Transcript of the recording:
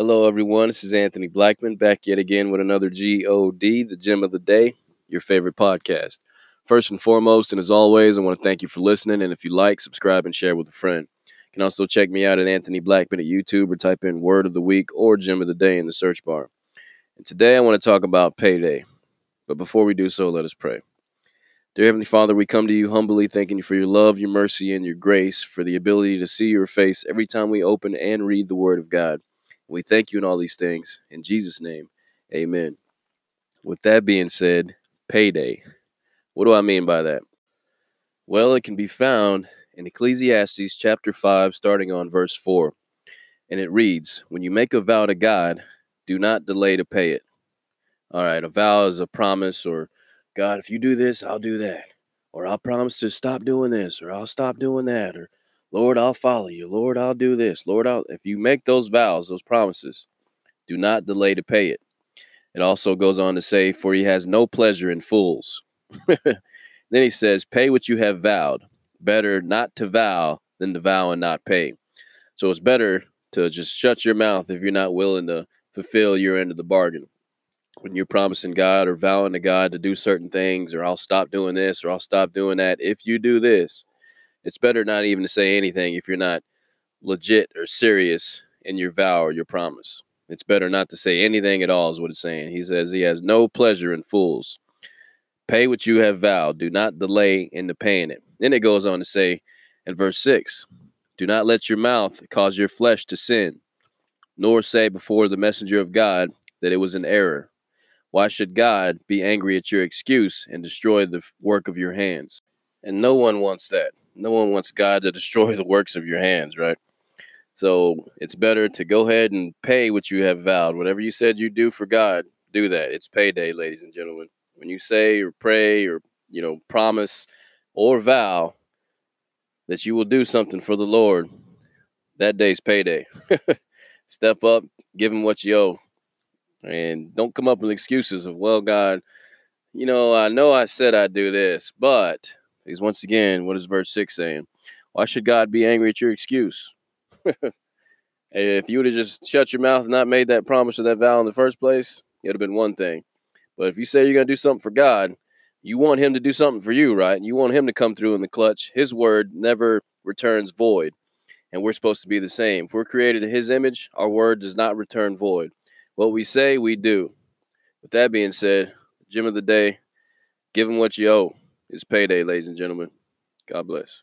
Hello, everyone. This is Anthony Blackman back yet again with another GOD, the gem of the day, your favorite podcast. First and foremost, and as always, I want to thank you for listening. And if you like, subscribe and share with a friend. You can also check me out at Anthony Blackman at YouTube or type in Word of the Week or Gem of the Day in the search bar. And today I want to talk about payday. But before we do so, let us pray. Dear Heavenly Father, we come to you humbly, thanking you for your love, your mercy, and your grace, for the ability to see your face every time we open and read the Word of God. We thank you in all these things. In Jesus' name, amen. With that being said, payday. What do I mean by that? Well, it can be found in Ecclesiastes chapter 5, starting on verse 4. And it reads When you make a vow to God, do not delay to pay it. All right, a vow is a promise, or God, if you do this, I'll do that. Or I'll promise to stop doing this, or I'll stop doing that, or Lord, I'll follow you. Lord, I'll do this. Lord, I'll. If you make those vows, those promises, do not delay to pay it. It also goes on to say, For he has no pleasure in fools. then he says, Pay what you have vowed. Better not to vow than to vow and not pay. So it's better to just shut your mouth if you're not willing to fulfill your end of the bargain. When you're promising God or vowing to God to do certain things, or I'll stop doing this, or I'll stop doing that if you do this, it's better not even to say anything if you're not legit or serious in your vow or your promise. It's better not to say anything at all, is what it's saying. He says he has no pleasure in fools. Pay what you have vowed. Do not delay in the paying it. Then it goes on to say in verse 6 Do not let your mouth cause your flesh to sin, nor say before the messenger of God that it was an error. Why should God be angry at your excuse and destroy the work of your hands? And no one wants that. No one wants God to destroy the works of your hands, right? So it's better to go ahead and pay what you have vowed. Whatever you said you do for God, do that. It's payday, ladies and gentlemen. When you say or pray or, you know, promise or vow that you will do something for the Lord, that day's payday. Step up, give him what you owe. And don't come up with excuses of, well, God, you know, I know I said I'd do this, but because once again, what is verse 6 saying? Why should God be angry at your excuse? if you would have just shut your mouth and not made that promise or that vow in the first place, it would have been one thing. But if you say you're going to do something for God, you want Him to do something for you, right? You want Him to come through in the clutch. His word never returns void. And we're supposed to be the same. If we're created in His image, our word does not return void. What we say, we do. With that being said, gem of the day, give Him what you owe. It's payday, ladies and gentlemen. God bless.